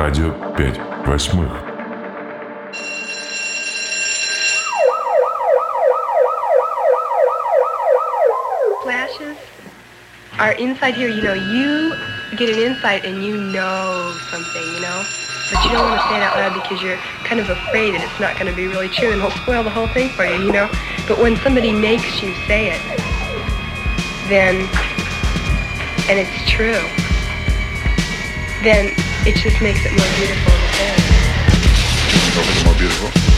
радио 5 восьмых. Flashes are inside here. You know, you get an insight and you know something, you know? But you don't want to say it out loud because you're kind of afraid that it's not going to be really true and will spoil the whole thing for you, you know? But when somebody makes you say it, then, and it's true, then it just makes it more beautiful. Makes it more beautiful.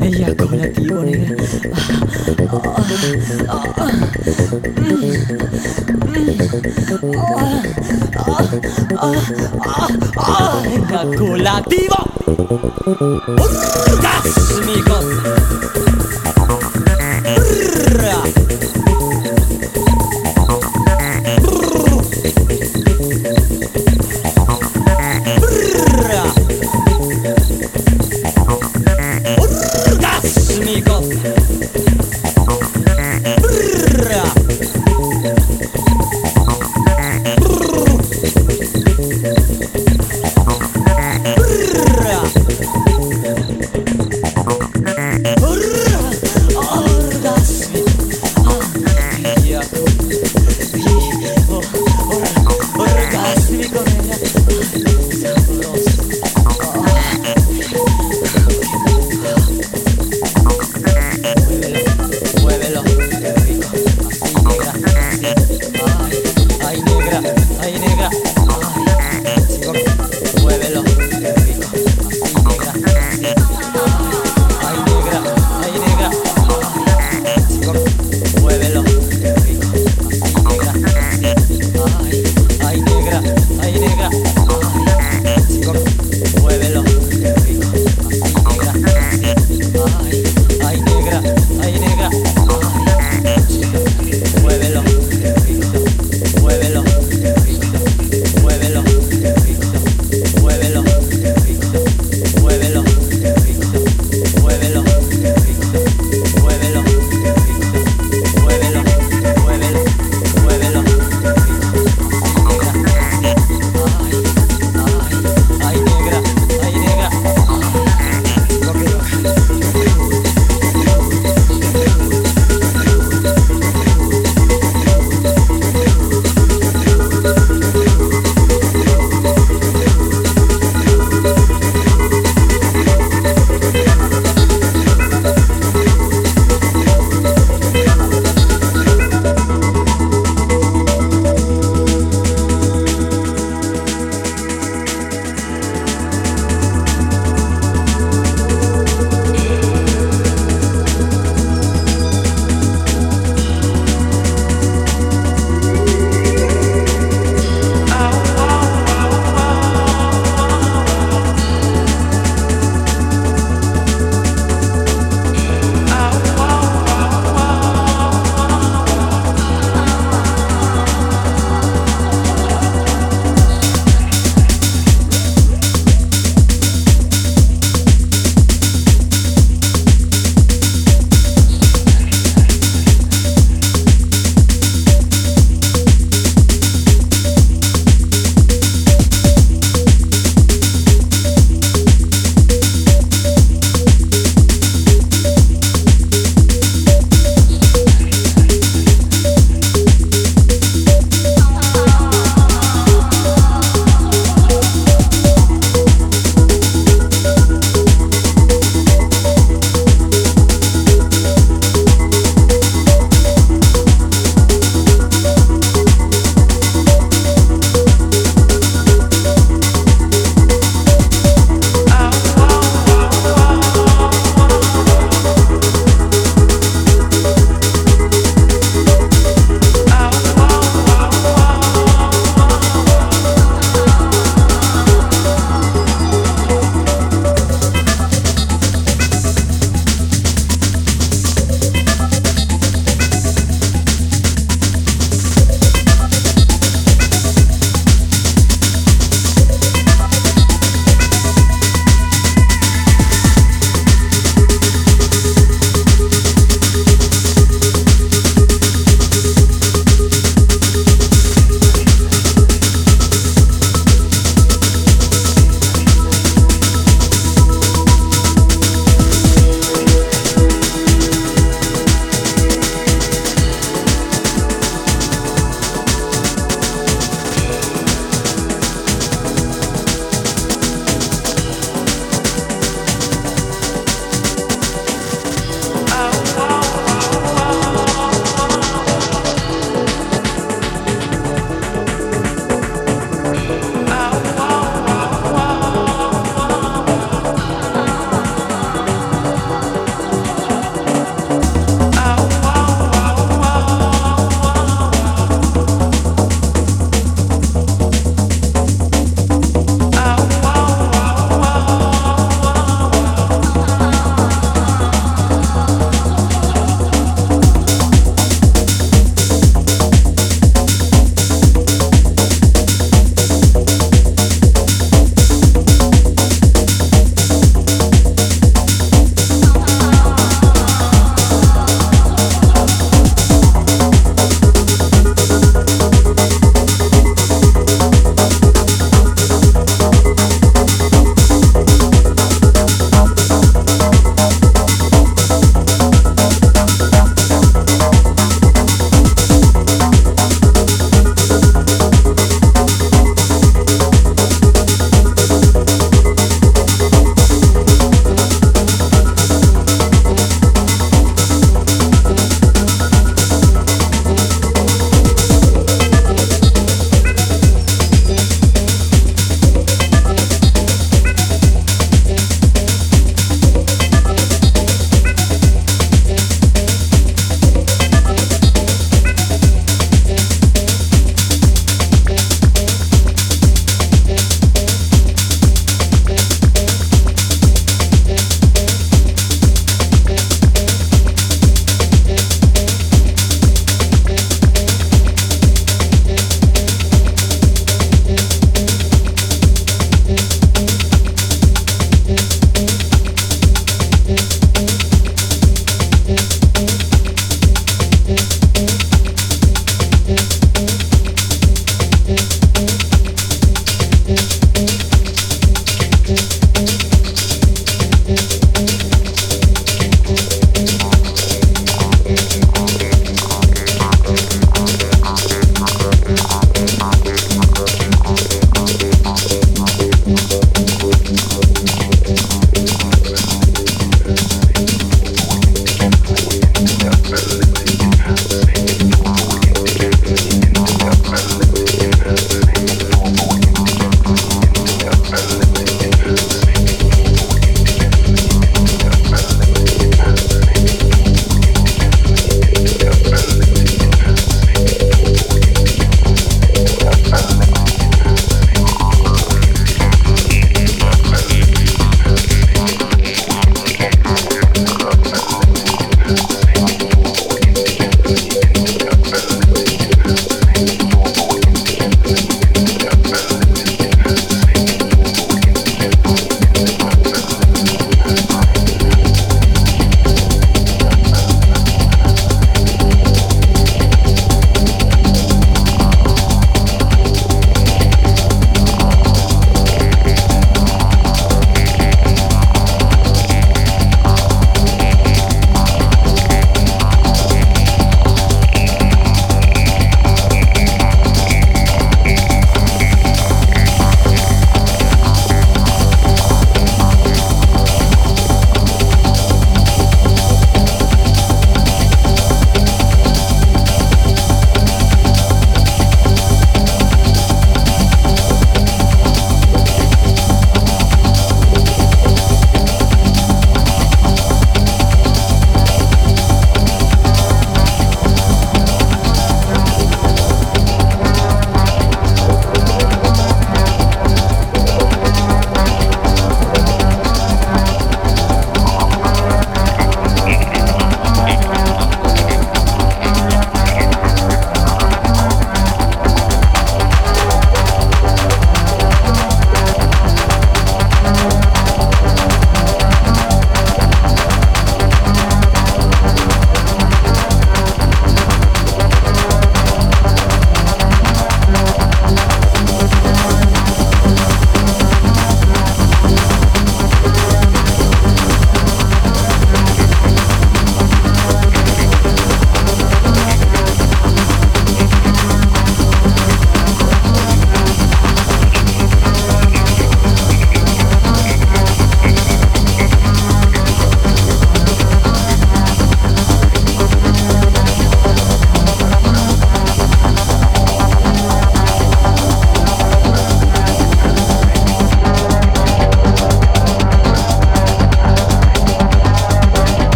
eyaculativo, nena. Eyaculativo. Amigos.